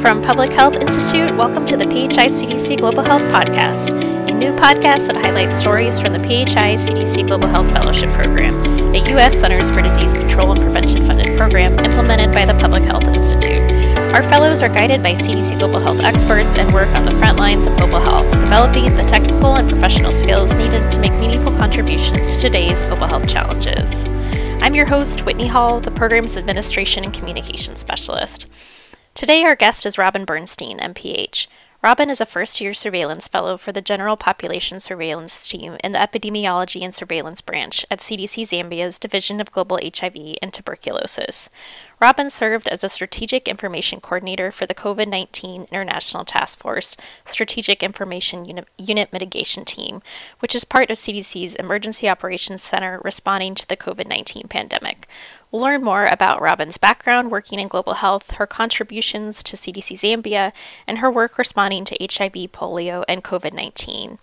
From Public Health Institute, welcome to the PHI CDC Global Health Podcast, a new podcast that highlights stories from the PHI CDC Global Health Fellowship Program, a U.S. Centers for Disease Control and Prevention funded program implemented by the Public Health Institute. Our fellows are guided by CDC Global Health experts and work on the front lines of global health, developing the technical and professional skills needed to make meaningful contributions to today's global health challenges. I'm your host, Whitney Hall, the program's Administration and Communication Specialist. Today, our guest is Robin Bernstein, MPH. Robin is a first year surveillance fellow for the General Population Surveillance Team in the Epidemiology and Surveillance Branch at CDC Zambia's Division of Global HIV and Tuberculosis. Robin served as a Strategic Information Coordinator for the COVID 19 International Task Force Strategic Information Unit, Unit, Mitigation Team, which is part of CDC's Emergency Operations Center responding to the COVID 19 pandemic. Learn more about Robin's background working in global health, her contributions to CDC Zambia, and her work responding to HIV, polio, and COVID 19.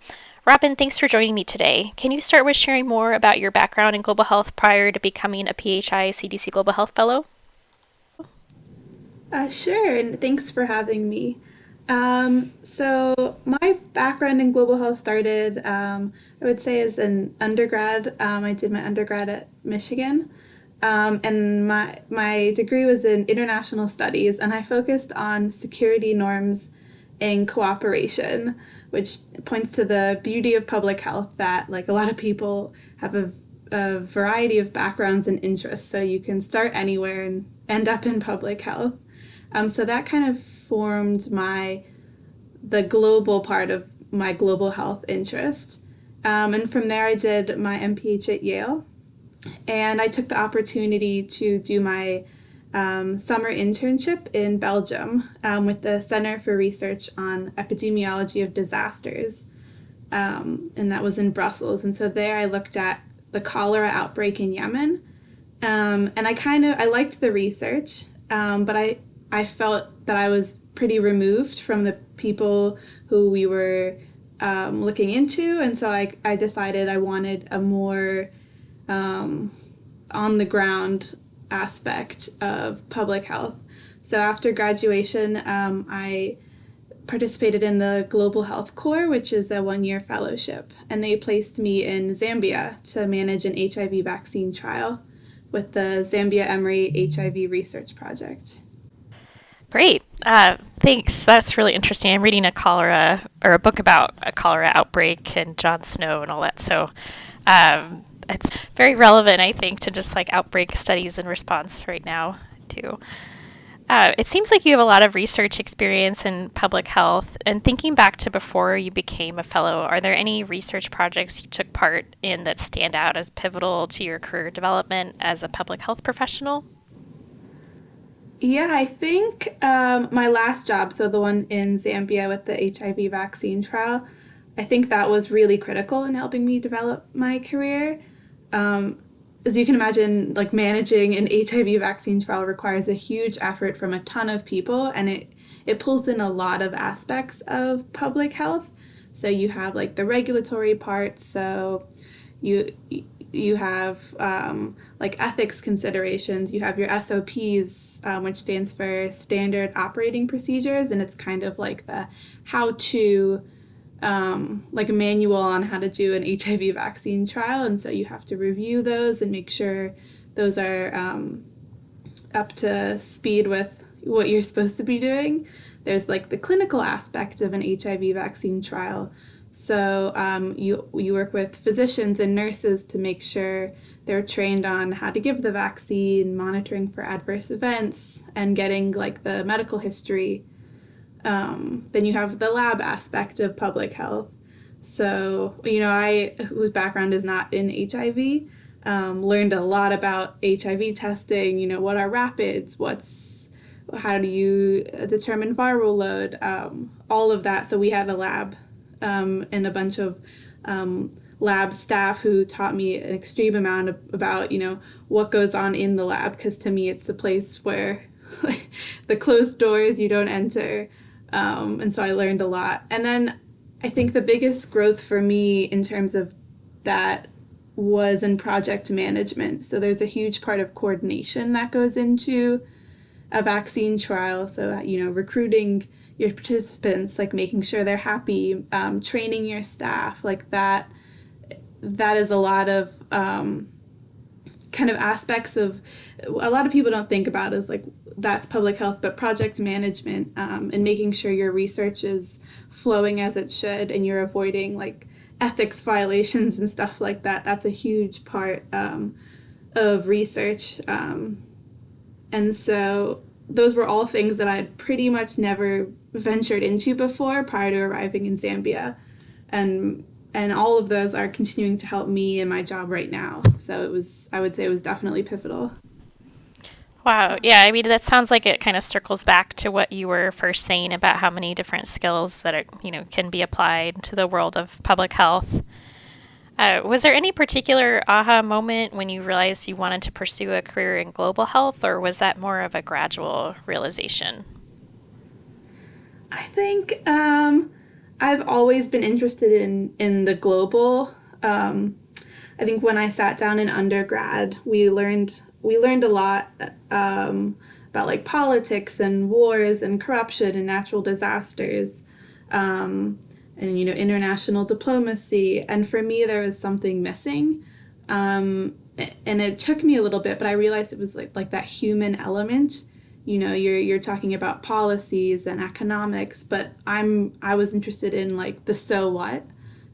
Robin, thanks for joining me today. Can you start with sharing more about your background in global health prior to becoming a PHI CDC Global Health Fellow? Uh, sure, and thanks for having me. Um, so my background in global health started, um, I would say, as an undergrad. Um, I did my undergrad at Michigan, um, and my my degree was in international studies, and I focused on security norms and cooperation, which points to the beauty of public health that, like a lot of people, have a, a variety of backgrounds and interests, so you can start anywhere and end up in public health. Um, so that kind of formed my the global part of my global health interest. Um, and from there, I did my MPH at Yale, and I took the opportunity to do my um, summer internship in Belgium um, with the Center for Research on Epidemiology of Disasters, um, and that was in Brussels. And so there, I looked at the cholera outbreak in Yemen, um, and I kind of I liked the research, um, but I I felt that I was pretty removed from the people who we were um, looking into, and so I, I decided I wanted a more um, on the ground aspect of public health. So after graduation, um, I participated in the Global Health Corps, which is a one year fellowship, and they placed me in Zambia to manage an HIV vaccine trial with the Zambia Emory HIV Research Project. Great. Uh, thanks. That's really interesting. I'm reading a cholera or a book about a cholera outbreak and John Snow and all that. So um, it's very relevant, I think, to just like outbreak studies and response right now, too. Uh, it seems like you have a lot of research experience in public health. And thinking back to before you became a fellow, are there any research projects you took part in that stand out as pivotal to your career development as a public health professional? Yeah, I think um, my last job, so the one in Zambia with the HIV vaccine trial, I think that was really critical in helping me develop my career. Um, as you can imagine, like managing an HIV vaccine trial requires a huge effort from a ton of people, and it it pulls in a lot of aspects of public health. So you have like the regulatory part. So you you have um, like ethics considerations. You have your SOPs, um, which stands for Standard Operating Procedures, and it's kind of like the how to, um, like a manual on how to do an HIV vaccine trial. And so you have to review those and make sure those are um, up to speed with what you're supposed to be doing. There's like the clinical aspect of an HIV vaccine trial. So um, you you work with physicians and nurses to make sure they're trained on how to give the vaccine, monitoring for adverse events, and getting like the medical history. Um, then you have the lab aspect of public health. So you know, I whose background is not in HIV, um, learned a lot about HIV testing. You know, what are rapids? What's how do you determine viral load? Um, all of that. So we had a lab um, and a bunch of um, lab staff who taught me an extreme amount of, about you know what goes on in the lab because to me it's the place where the closed doors you don't enter um, and so i learned a lot and then i think the biggest growth for me in terms of that was in project management so there's a huge part of coordination that goes into a vaccine trial. So, you know, recruiting your participants, like making sure they're happy, um, training your staff, like that. That is a lot of um, kind of aspects of a lot of people don't think about as like that's public health, but project management um, and making sure your research is flowing as it should and you're avoiding like ethics violations and stuff like that. That's a huge part um, of research. Um, and so those were all things that I'd pretty much never ventured into before prior to arriving in Zambia. And and all of those are continuing to help me in my job right now. So it was I would say it was definitely pivotal. Wow. Yeah, I mean that sounds like it kind of circles back to what you were first saying about how many different skills that are, you know, can be applied to the world of public health. Uh, was there any particular aha moment when you realized you wanted to pursue a career in global health, or was that more of a gradual realization? I think um, I've always been interested in in the global. Um, I think when I sat down in undergrad, we learned we learned a lot um, about like politics and wars and corruption and natural disasters. Um, and you know international diplomacy and for me there was something missing um, and it took me a little bit but i realized it was like like that human element you know you're you're talking about policies and economics but i'm i was interested in like the so what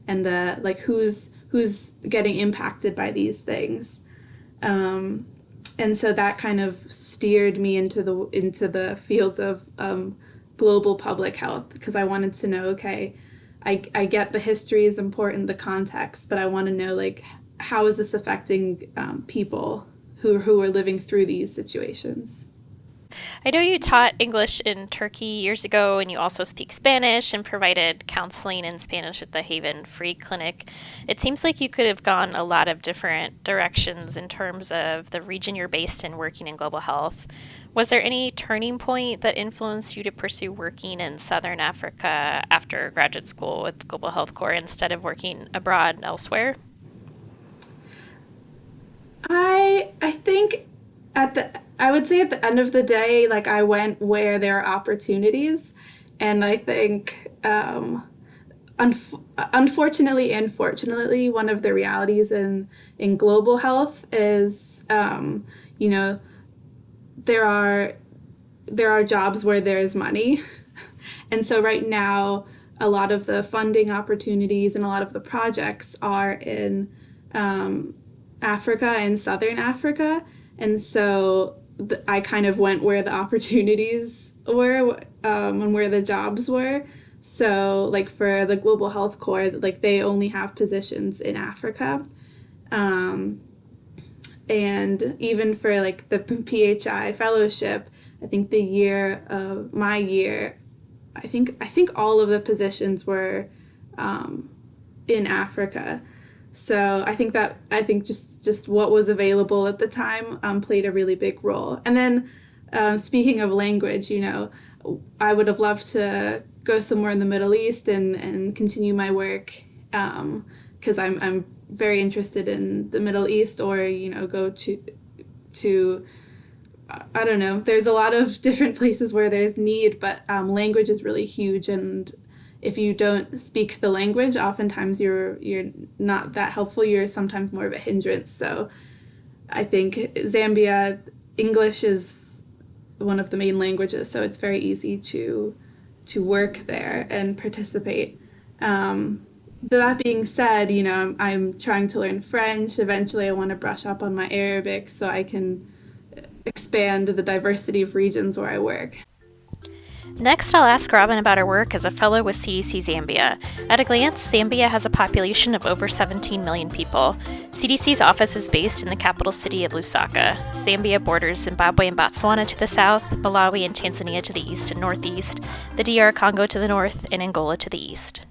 and the like who's who's getting impacted by these things um, and so that kind of steered me into the into the fields of um, global public health because i wanted to know okay I, I get the history is important, the context, but I want to know like how is this affecting um, people who who are living through these situations. I know you taught English in Turkey years ago, and you also speak Spanish and provided counseling in Spanish at the Haven Free Clinic. It seems like you could have gone a lot of different directions in terms of the region you're based in working in global health. Was there any turning point that influenced you to pursue working in Southern Africa after graduate school with Global Health Corps instead of working abroad elsewhere? I I think at the I would say at the end of the day, like I went where there are opportunities, and I think um, unfortunately and fortunately, one of the realities in in global health is um, you know there are there are jobs where there is money. and so right now a lot of the funding opportunities and a lot of the projects are in um, Africa and Southern Africa. And so th- I kind of went where the opportunities were um, and where the jobs were. So, like for the Global Health Corps, like they only have positions in Africa. Um, and even for like the PHI fellowship, I think the year of my year, I think I think all of the positions were um, in Africa. So I think that I think just just what was available at the time um, played a really big role. And then um, speaking of language, you know, I would have loved to go somewhere in the Middle East and, and continue my work because um, I'm I'm very interested in the Middle East or you know go to to I don't know. There's a lot of different places where there's need, but um, language is really huge, and if you don't speak the language, oftentimes you're you're not that helpful. You're sometimes more of a hindrance. So, I think Zambia English is one of the main languages, so it's very easy to to work there and participate. Um, that being said, you know, I'm, I'm trying to learn French. Eventually, I want to brush up on my Arabic so I can expand the diversity of regions where I work. Next, I'll ask Robin about her work as a fellow with CDC Zambia. At a glance, Zambia has a population of over 17 million people. CDC's office is based in the capital city of Lusaka. Zambia borders Zimbabwe and Botswana to the south, Malawi and Tanzania to the east and northeast, the DR Congo to the north, and Angola to the east.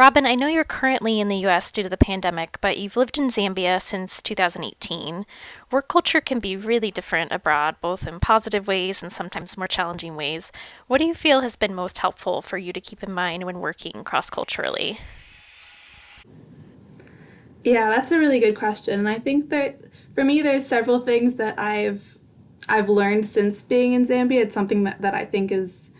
Robin, I know you're currently in the US due to the pandemic, but you've lived in Zambia since 2018. Work culture can be really different abroad, both in positive ways and sometimes more challenging ways. What do you feel has been most helpful for you to keep in mind when working cross culturally? Yeah, that's a really good question. And I think that for me, there's several things that I've I've learned since being in Zambia. It's something that, that I think is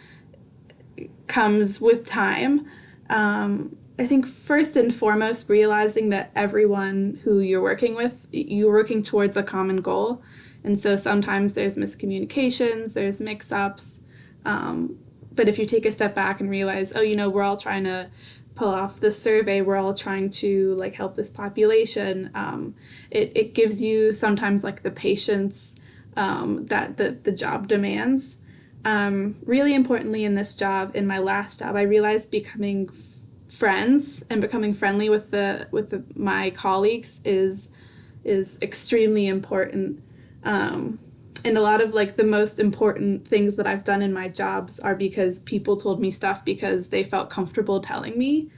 comes with time. Um, I think first and foremost, realizing that everyone who you're working with, you're working towards a common goal. And so sometimes there's miscommunications, there's mix ups. Um, but if you take a step back and realize, oh, you know, we're all trying to pull off this survey, we're all trying to like help this population, um, it, it gives you sometimes like the patience um, that the, the job demands. Um, really importantly in this job, in my last job, I realized becoming friends and becoming friendly with the with the, my colleagues is is extremely important. Um, and a lot of like the most important things that i've done in my jobs are because people told me stuff because they felt comfortable telling me.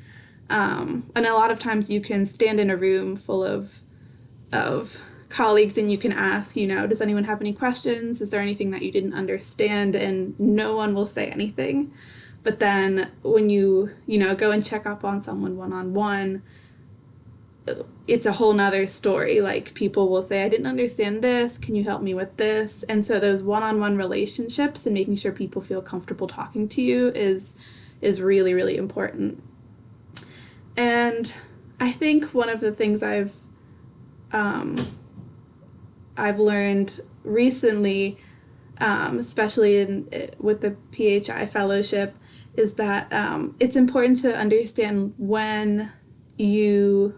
Um, and a lot of times you can stand in a room full of of colleagues and you can ask you know does anyone have any questions? Is there anything that you didn't understand? And no one will say anything but then when you, you know, go and check up on someone one on one, it's a whole nother story. Like people will say, I didn't understand this. Can you help me with this? And so those one on one relationships and making sure people feel comfortable talking to you is is really, really important. And I think one of the things I've um, I've learned recently um, especially in with the PHI fellowship, is that um, it's important to understand when you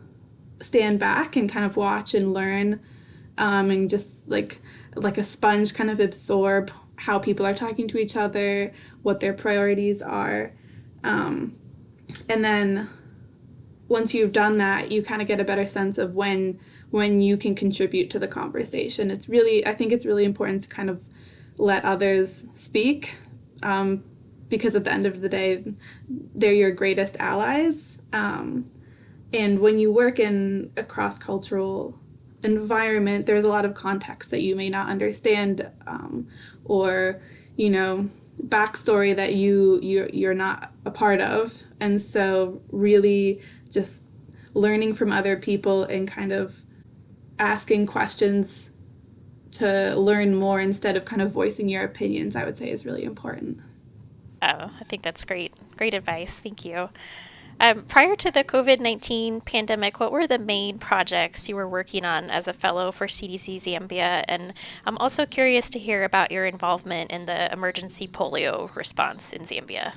stand back and kind of watch and learn, um, and just like like a sponge, kind of absorb how people are talking to each other, what their priorities are, um, and then once you've done that you kind of get a better sense of when when you can contribute to the conversation. It's really i think it's really important to kind of let others speak um, because at the end of the day, they're your greatest allies. Um, and when you work in a cross cultural environment, there's a lot of context that you may not understand um, or, you know, backstory that you you you're not a part of and so really just learning from other people and kind of asking questions to learn more instead of kind of voicing your opinions, I would say is really important. Oh, I think that's great. Great advice. Thank you. Um, prior to the COVID 19 pandemic, what were the main projects you were working on as a fellow for CDC Zambia? And I'm also curious to hear about your involvement in the emergency polio response in Zambia.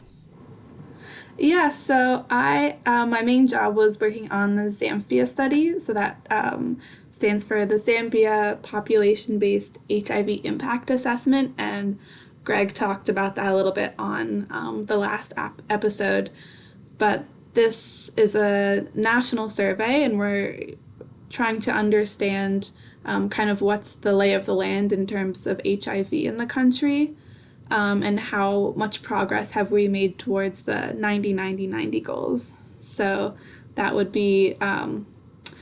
Yeah, so I uh, my main job was working on the Zamphia study, so that um, stands for the Zambia Population Based HIV Impact Assessment. And Greg talked about that a little bit on um, the last ap- episode. But this is a national survey, and we're trying to understand um, kind of what's the lay of the land in terms of HIV in the country. Um, and how much progress have we made towards the 90 90 90 goals. So that would be um,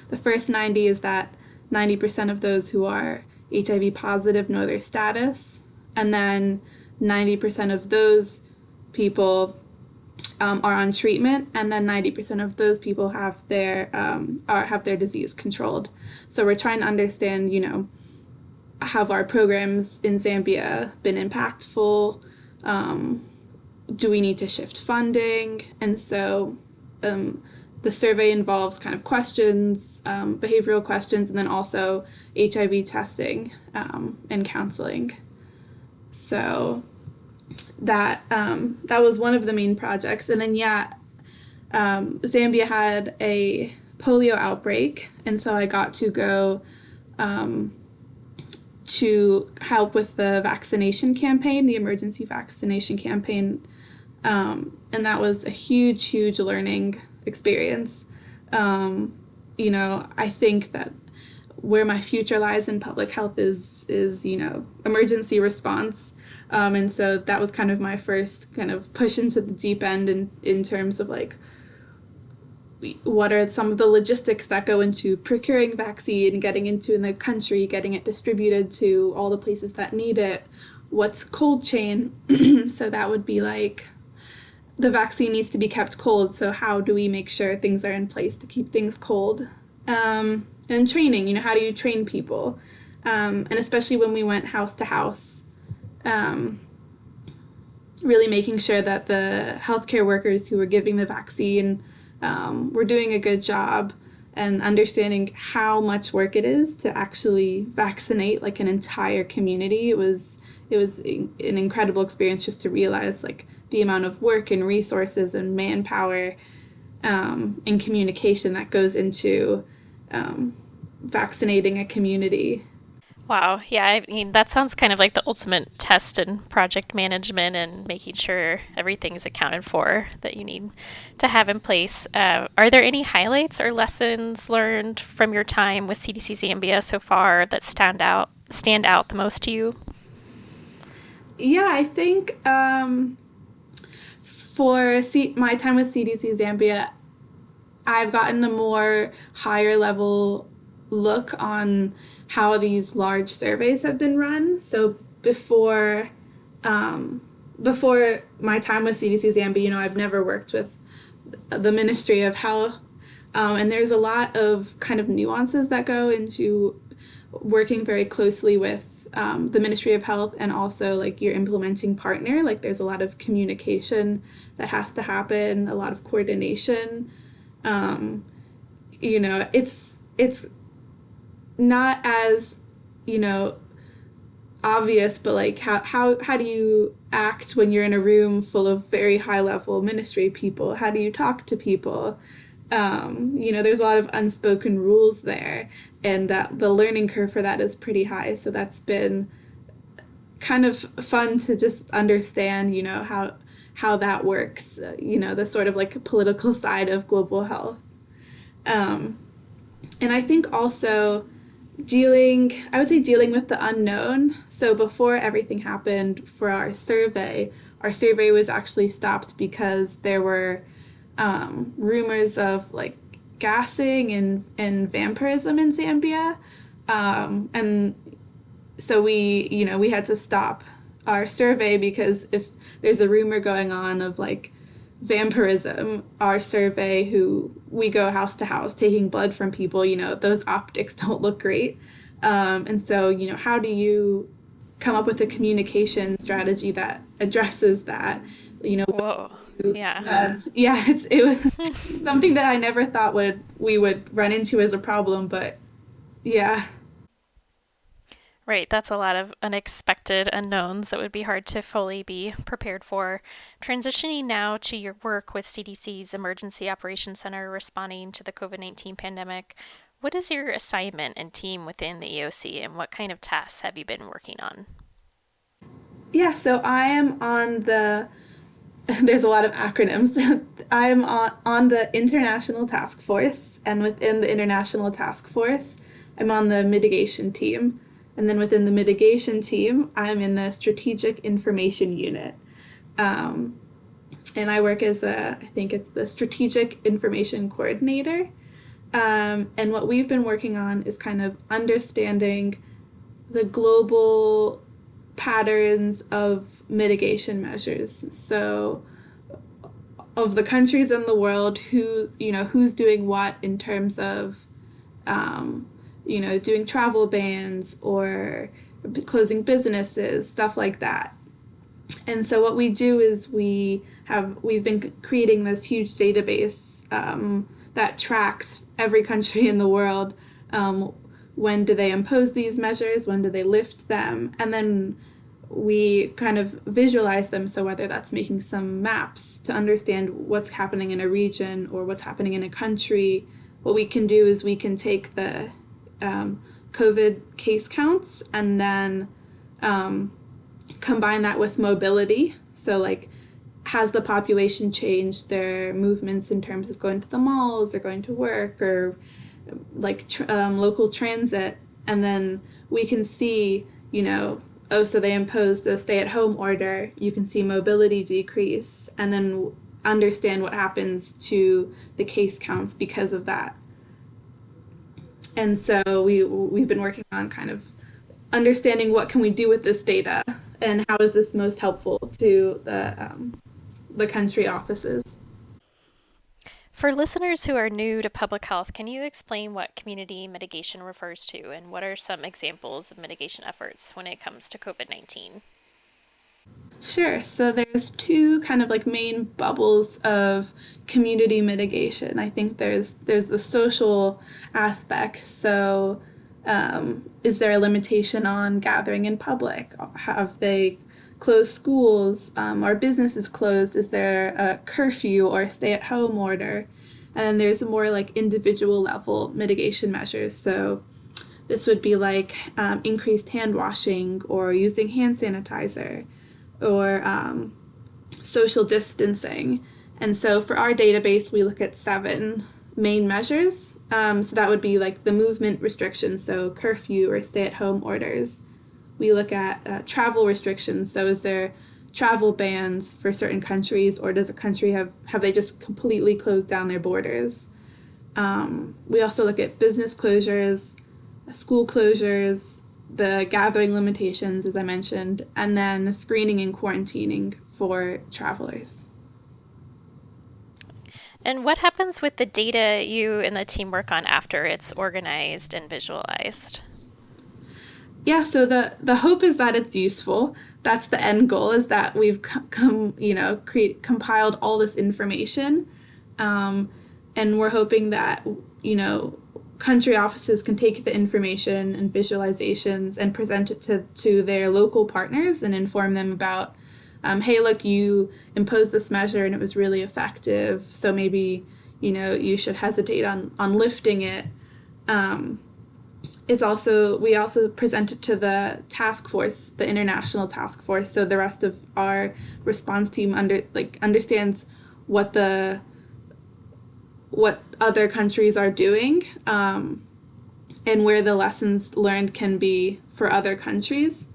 the first 90 is that 90% of those who are HIV positive know their status, and then 90% of those people um, are on treatment, and then 90% of those people have their um, are have their disease controlled. So we're trying to understand, you know, have our programs in Zambia been impactful? Um, do we need to shift funding? And so um, the survey involves kind of questions, um, behavioral questions, and then also HIV testing um, and counseling. So that um, that was one of the main projects, and then yeah, um, Zambia had a polio outbreak, and so I got to go um, to help with the vaccination campaign, the emergency vaccination campaign, um, and that was a huge, huge learning experience. Um, you know, I think that where my future lies in public health is is you know emergency response, um, and so that was kind of my first kind of push into the deep end in in terms of like what are some of the logistics that go into procuring vaccine, getting into in the country, getting it distributed to all the places that need it. What's cold chain? so that would be like the vaccine needs to be kept cold. So how do we make sure things are in place to keep things cold? Um, and training, you know, how do you train people? um, and especially when we went house to house. Um, really making sure that the healthcare workers who were giving the vaccine um, were doing a good job and understanding how much work it is to actually vaccinate like an entire community. It was it was an incredible experience just to realize like the amount of work and resources and manpower um, and communication that goes into um, vaccinating a community. Wow. Yeah. I mean, that sounds kind of like the ultimate test in project management and making sure everything is accounted for that you need to have in place. Uh, are there any highlights or lessons learned from your time with CDC Zambia so far that stand out stand out the most to you? Yeah, I think um, for C- my time with CDC Zambia, I've gotten a more higher level look on how these large surveys have been run. So before um, before my time with CDC Zambia, you know, I've never worked with the Ministry of Health, um, and there's a lot of kind of nuances that go into working very closely with um, the Ministry of Health and also like your implementing partner. Like there's a lot of communication that has to happen, a lot of coordination. Um, you know, it's it's not as you know obvious but like how how how do you act when you're in a room full of very high level ministry people how do you talk to people um, you know there's a lot of unspoken rules there and that the learning curve for that is pretty high. So that's been kind of fun to just understand you know how how that works uh, you know the sort of like political side of global health. Um, and i think also dealing i would say dealing with the unknown. So before everything happened for our survey our survey was actually stopped because there were um, rumors of like gassing and, and vampirism in zambia um, and so we you know we had to stop our survey because if there's a rumor going on of like vampirism, our survey, who we go house to house taking blood from people, you know, those optics don't look great. Um, and so, you know, how do you come up with a communication strategy that addresses that? You know, whoa, yeah, uh, yeah, it's it was something that I never thought would we would run into as a problem, but yeah. Right, that's a lot of unexpected unknowns that would be hard to fully be prepared for. Transitioning now to your work with CDC's Emergency Operations Center responding to the COVID 19 pandemic, what is your assignment and team within the EOC and what kind of tasks have you been working on? Yeah, so I am on the there's a lot of acronyms. I am on, on the International Task Force, and within the International Task Force, I'm on the mitigation team. And then within the mitigation team, I'm in the strategic information unit. Um, and I work as a, I think it's the strategic information coordinator. Um, and what we've been working on is kind of understanding the global patterns of mitigation measures. So, of the countries in the world, who you know who's doing what in terms of um, you know, doing travel bans or closing businesses, stuff like that. And so what we do is we have we've been creating this huge database um, that tracks every country in the world. Um, when do they impose these measures? When do they lift them? And then we kind of visualize them. So whether that's making some maps to understand what's happening in a region or what's happening in a country, what we can do is we can take the um, COVID case counts and then um, combine that with mobility. So, like, has the population changed their movements in terms of going to the malls or going to work or like tr- um, local transit? And then we can see, you know, oh, so they imposed a stay at home order. You can see mobility decrease and then understand what happens to the case counts because of that and so we we've been working on kind of understanding what can we do with this data and how is this most helpful to the um, the country offices. For listeners who are new to public health, can you explain what community mitigation refers to and what are some examples of mitigation efforts when it comes to COVID 19? Sure. So there's two kind of like main bubbles of community mitigation. I think there's there's the social aspect. So um, is there a limitation on gathering in public? Have they closed schools? Um, are businesses closed? Is there a curfew or stay at home order? And then there's more like individual level mitigation measures. So this would be like um, increased hand washing or using hand sanitizer or um, social distancing. And so for our database, we look at seven main measures. Um, so that would be like the movement restrictions, so curfew or stay at home orders. We look at uh, travel restrictions. So is there travel bans for certain countries, or does a country have have they just completely closed down their borders? Um, we also look at business closures, school closures, the gathering limitations, as I mentioned, and then screening and quarantining for travelers. And what happens with the data you and the team work on after it's organized and visualized? Yeah, so the the hope is that it's useful. That's the end goal is that we've come, you know, create compiled all this information, um, and we're hoping that you know country offices can take the information and visualizations and present it to, to their local partners and inform them about um, hey look you imposed this measure and it was really effective so maybe you know you should hesitate on on lifting it um, it's also we also present it to the task force the international task force so the rest of our response team under like understands what the what other countries are doing um, and where the lessons learned can be for other countries.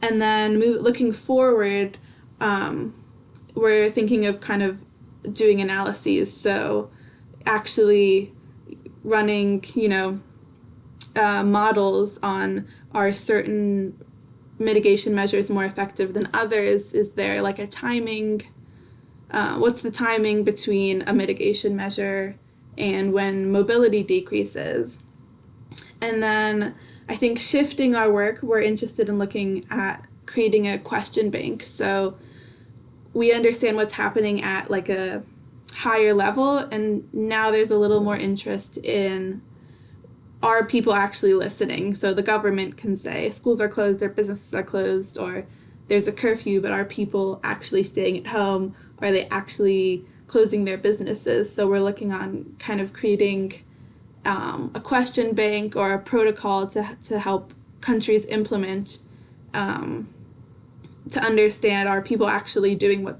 And then move, looking forward, um, we're thinking of kind of doing analyses. So actually running, you know, uh, models on are certain mitigation measures more effective than others? Is there like a timing uh, what's the timing between a mitigation measure and when mobility decreases. And then I think shifting our work, we're interested in looking at creating a question bank. So we understand what's happening at like a higher level, and now there's a little more interest in are people actually listening? So the government can say schools are closed, or businesses are closed, or there's a curfew, but are people actually staying at home? Are they actually closing their businesses? So we're looking on kind of creating um, a question bank or a protocol to, to help countries implement um, to understand are people actually doing what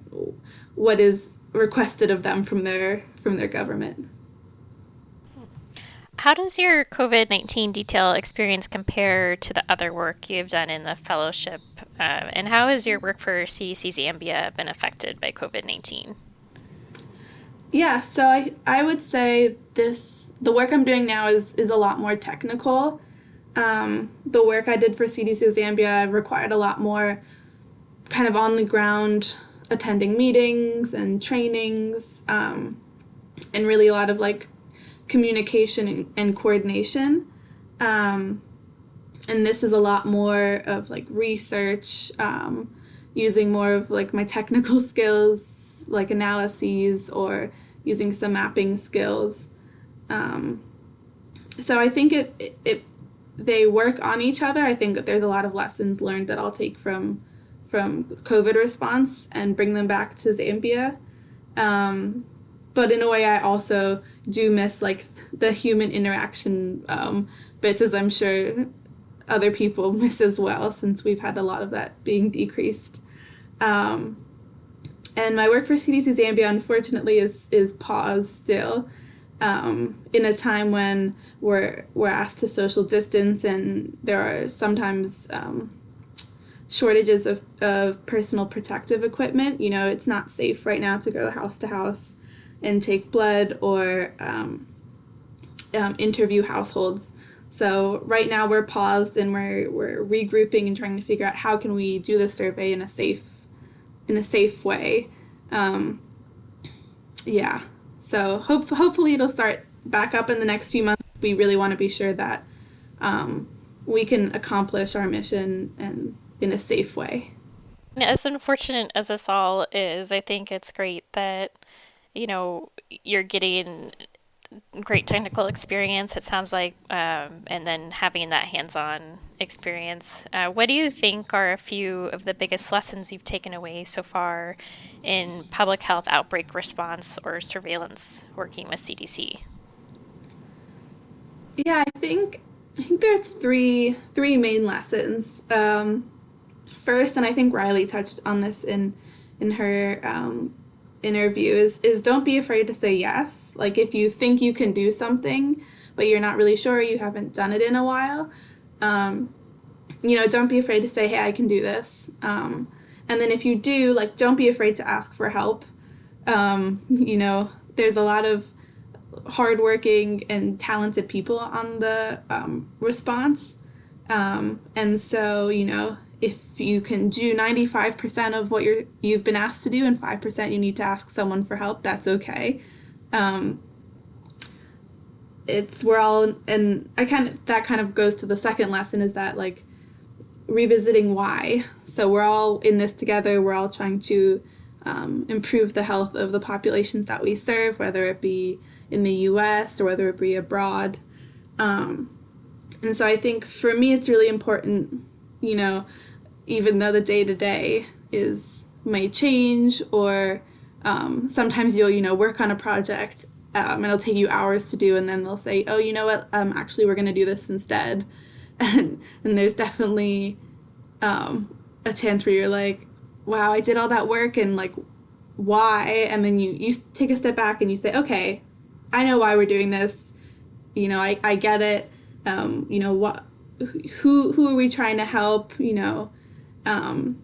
what is requested of them from their from their government. How does your COVID 19 detail experience compare to the other work you've done in the fellowship? Uh, and how has your work for CDC Zambia been affected by COVID 19? Yeah, so I, I would say this the work I'm doing now is, is a lot more technical. Um, the work I did for CDC Zambia required a lot more kind of on the ground attending meetings and trainings um, and really a lot of like communication and, coordination. Um, and this is a lot more of like research, um, using more of like my technical skills, like analyses or using some mapping skills. Um, so I think it, it, it they work on each other. I think that there's a lot of lessons learned that I'll take from from COVID response and bring them back to Zambia. Um, but in a way i also do miss like the human interaction um, bits as i'm sure other people miss as well since we've had a lot of that being decreased. Um, and my work for cdc zambia unfortunately is is paused still um, in a time when we're we're asked to social distance and there are sometimes um, shortages of, of personal protective equipment. You know it's not safe right now to go house to house and take blood or um, um, interview households. So right now we're paused and we're we're regrouping and trying to figure out how can we do the survey in a safe in a safe way. Um, yeah. So hope hopefully it'll start back up in the next few months. We really want to be sure that um, we can accomplish our mission and in a safe way. As unfortunate as this all is, I think it's great that you know you're getting great technical experience. It sounds like, um, and then having that hands-on experience. Uh, what do you think are a few of the biggest lessons you've taken away so far in public health outbreak response or surveillance working with CDC? Yeah, I think I think there's three three main lessons. Um, first, and I think Riley touched on this in in her um, interview, is is don't be afraid to say yes. Like if you think you can do something, but you're not really sure, you haven't done it in a while. Um, you know, don't be afraid to say, "Hey, I can do this." Um, and then if you do, like, don't be afraid to ask for help. Um, you know, there's a lot of hardworking and talented people on the um, response. Um, and so, you know, if you can do 95% of what you're you've been asked to do and 5% you need to ask someone for help, that's okay. Um, it's we're all and I kind of that kind of goes to the second lesson is that like revisiting why. So we're all in this together. We're all trying to um, improve the health of the populations that we serve, whether it be in the U.S. or whether it be abroad. Um, and so I think for me, it's really important, you know, even though the day to day is may change or um, sometimes you'll you know work on a project um, and it'll take you hours to do and then they'll say oh you know what? Um, actually we're going to do this instead. And, and there's definitely um, a chance where you're like wow i did all that work and like why? And then you you take a step back and you say okay i know why we're doing this. You know i, I get it. Um, you know what who who are we trying to help? You know um,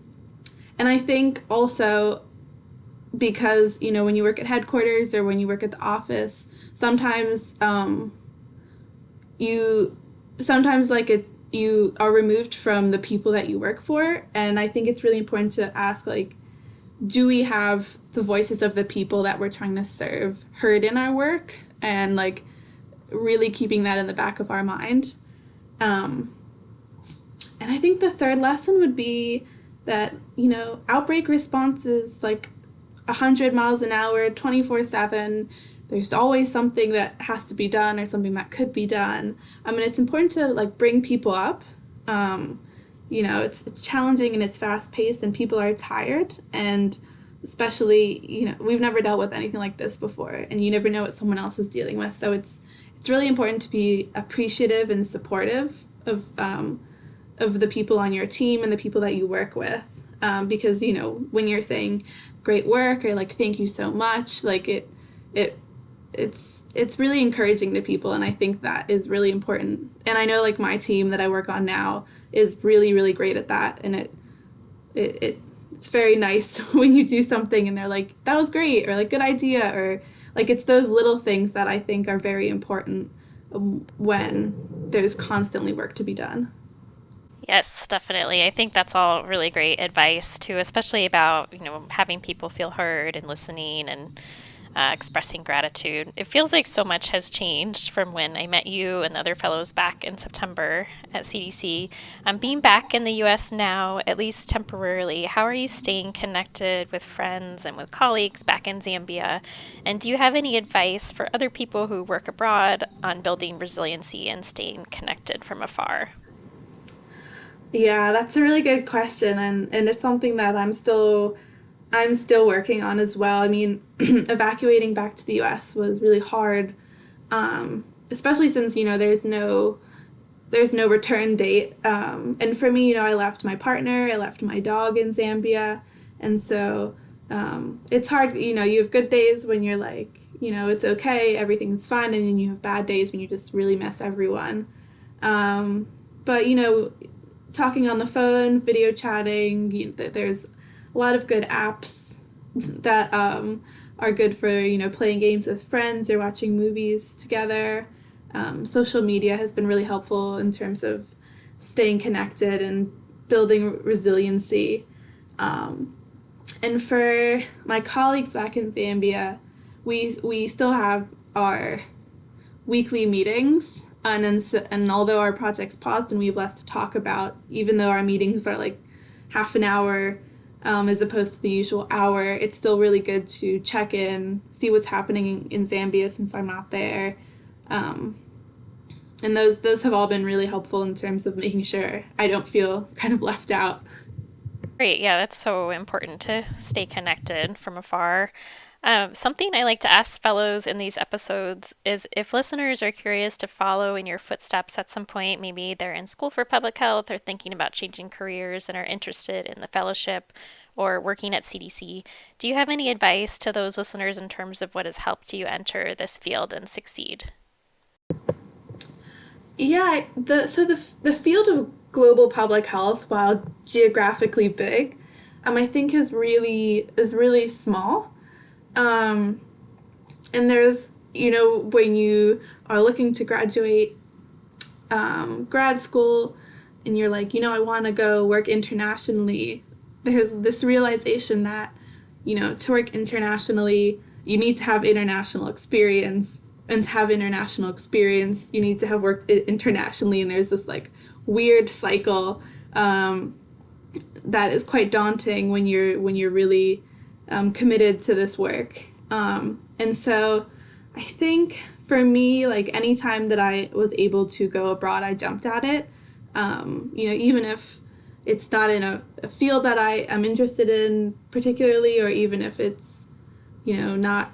and I think also because, you know, when you work at headquarters or when you work at the office, sometimes um, you, sometimes like it, you are removed from the people that you work for. And I think it's really important to ask, like, do we have the voices of the people that we're trying to serve heard in our work? And like, really keeping that in the back of our mind. Um, and I think the third lesson would be that, you know, outbreak response is like 100 miles an hour, 24 7. There's always something that has to be done or something that could be done. I mean, it's important to like bring people up. Um, you know, it's it's challenging and it's fast paced and people are tired and especially you know we've never dealt with anything like this before and you never know what someone else is dealing with so it's it's really important to be appreciative and supportive of um, of the people on your team and the people that you work with. Um, because you know when you're saying great work or like thank you so much like it it it's it's really encouraging to people and i think that is really important. And i know like my team that i work on now is really really great at that and it it, it it's very nice when you do something and they're like that was great or like good idea or like it's those little things that i think are very important um, when there's constantly work to be done Yes, definitely. I think that's all really great advice too, especially about you know having people feel heard and listening and uh, expressing gratitude. It feels like so much has changed from when I met you and the other fellows back in September at CDC. Um, being back in the U.S. now, at least temporarily, how are you staying connected with friends and with colleagues back in Zambia? And do you have any advice for other people who work abroad on building resiliency and staying connected from afar? Yeah, that's a really good question and and it's something that I'm still I'm still working on as well. I mean, evacuating back to the US was really hard. Um, especially since, you know, there's no there's no return date. Um, and for me, you know, I left my partner, I left my dog in Zambia, and so um, it's hard. You know, you have good days when you're like, you know, it's okay, everything's fine, and then you have bad days when you just really miss everyone. Um, but you know, talking on the phone, video chatting. You, there's a lot of good apps that um, are good for you know playing games with friends or watching movies together. Um, social media has been really helpful in terms of staying connected and building resiliency. Um, and for my colleagues back in Zambia, we we still have our weekly meetings and then, and although our project's paused and we have less to talk about even though our meetings are like half an hour um, as opposed to the usual hour it's still really good to check in see what's happening in zambia since i'm not there. Um, and those those have all been really helpful in terms of making sure i don't feel kind of left out. Great. Yeah that's so important to stay connected from afar um, something I like to ask fellows in these episodes is if listeners are curious to follow in your footsteps at some point, maybe they're in school for public health or thinking about changing careers and are interested in the fellowship or working at CDC, do you have any advice to those listeners in terms of what has helped you enter this field and succeed? Yeah, the so the the field of global public health, while geographically big, um, I think is really is really small. Um, and there's, you know, when you are looking to graduate um, grad school and you're like, you know, I want to go work internationally, there's this realization that, you know, to work internationally, you need to have international experience. And to have international experience, you need to have worked internationally. And there's this like weird cycle um, that is quite daunting when you're when you're really um, committed to this work. Um, and so I think for me, like anytime that I was able to go abroad, I jumped at it. Um, you know, even if it's not in a, a, field that I am interested in particularly, or even if it's, you know, not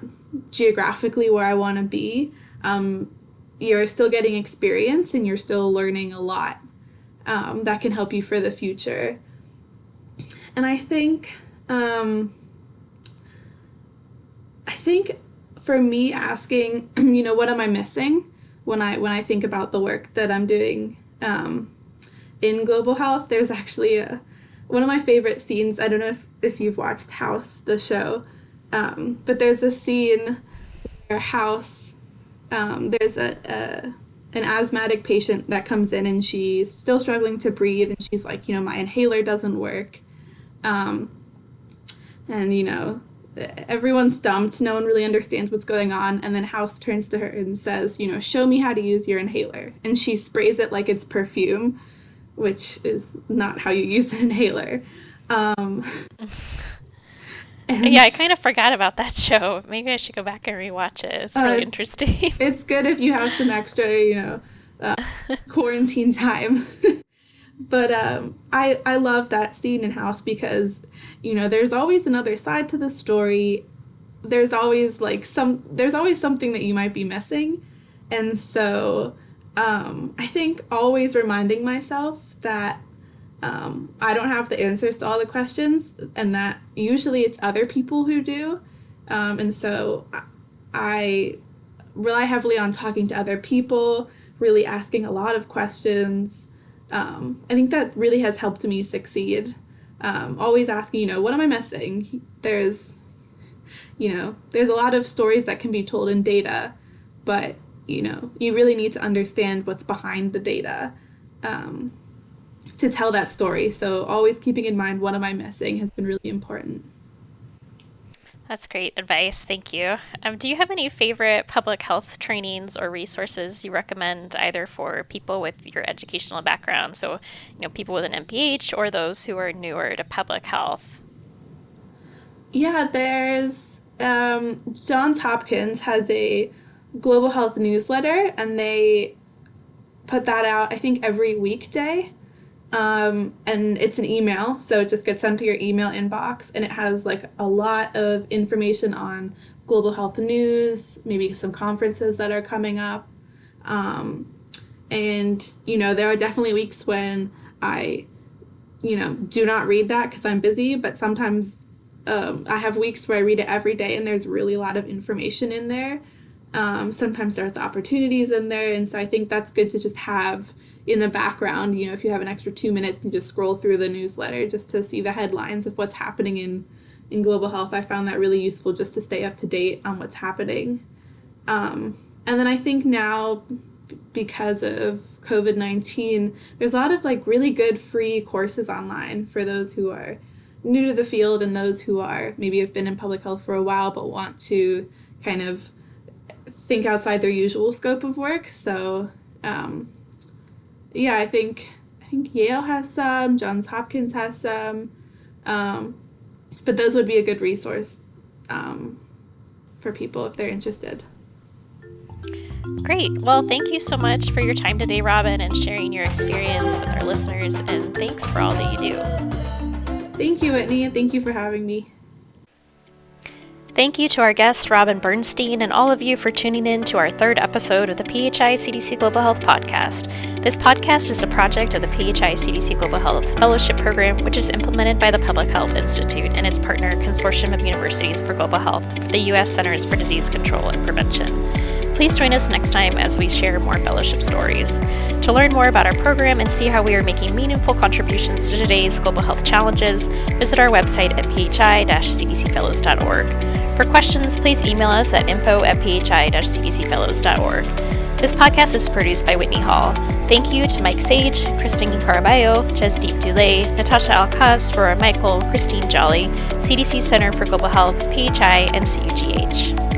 geographically where I want to be, um, you're still getting experience and you're still learning a lot um, that can help you for the future. And I think um, I think for me asking, you know, what am I missing when I when I think about the work that I'm doing um, in global health, there's actually a one of my favorite scenes. I don't know if, if you've watched House, the show, um, but there's a scene where House, um, there's a, a an asthmatic patient that comes in and she's still struggling to breathe and she's like, you know, my inhaler doesn't work. Um, and you know, everyone's stumped. No one really understands what's going on. And then House turns to her and says, You know, show me how to use your inhaler. And she sprays it like it's perfume, which is not how you use an inhaler. Um, yeah, I kind of forgot about that show. Maybe I should go back and rewatch it. It's really uh, interesting. it's good if you have some extra, you know, uh, quarantine time. but um, I I love that scene in House because you know there's always another side to the story. There's always like some there's always something that you might be missing, and so um, I think always reminding myself that um, I don't have the answers to all the questions, and that usually it's other people who do, um, and so I rely heavily on talking to other people, really asking a lot of questions um, I think that really has helped me succeed. Um, always asking, you know, what am I missing? There's, you know, there's a lot of stories that can be told in data, but you know, you really need to understand what's behind the data um, to tell that story. So always keeping in mind what am I missing has been really important. That's great advice. Thank you. Um, do you have any favorite public health trainings or resources you recommend either for people with your educational background, so you know people with an MPH, or those who are newer to public health? Yeah, there's um, Johns Hopkins has a global health newsletter, and they put that out I think every weekday. Um, and it's an email, so it just gets sent to your email inbox, and it has like a lot of information on global health news, maybe some conferences that are coming up. Um, and you know, there are definitely weeks when I, you know, do not read that because I'm busy, but sometimes um, I have weeks where I read it every day, and there's really a lot of information in there. Um, sometimes there's opportunities in there, and so I think that's good to just have in the background, you know, if you have an extra two minutes and just scroll through the newsletter just to see the headlines of what's happening in, in global health, I found that really useful just to stay up to date on what's happening. Um, and then I think now, because of COVID 19, there's a lot of like really good free courses online for those who are new to the field and those who are maybe have been in public health for a while but want to kind of think outside their usual scope of work. So, um, yeah, I think I think Yale has some, Johns Hopkins has some, um, but those would be a good resource um, for people if they're interested. Great. Well, thank you so much for your time today, Robin, and sharing your experience with our listeners. And thanks for all that you do. Thank you, Whitney, and thank you for having me. Thank you to our guest, Robin Bernstein, and all of you for tuning in to our third episode of the PHI CDC Global Health Podcast. This podcast is a project of the PHI CDC Global Health Fellowship Program, which is implemented by the Public Health Institute and its partner, Consortium of Universities for Global Health, the U.S. Centers for Disease Control and Prevention. Please join us next time as we share more fellowship stories. To learn more about our program and see how we are making meaningful contributions to today's global health challenges, visit our website at phi-cdcfellows.org. For questions, please email us at info at phi-cdcfellows.org. This podcast is produced by Whitney Hall. Thank you to Mike Sage, Christine Caraballo, Jasdeep Dulay, Natasha Alcaz, Rora Michael, Christine Jolly, CDC Center for Global Health, PHI, and CUGH.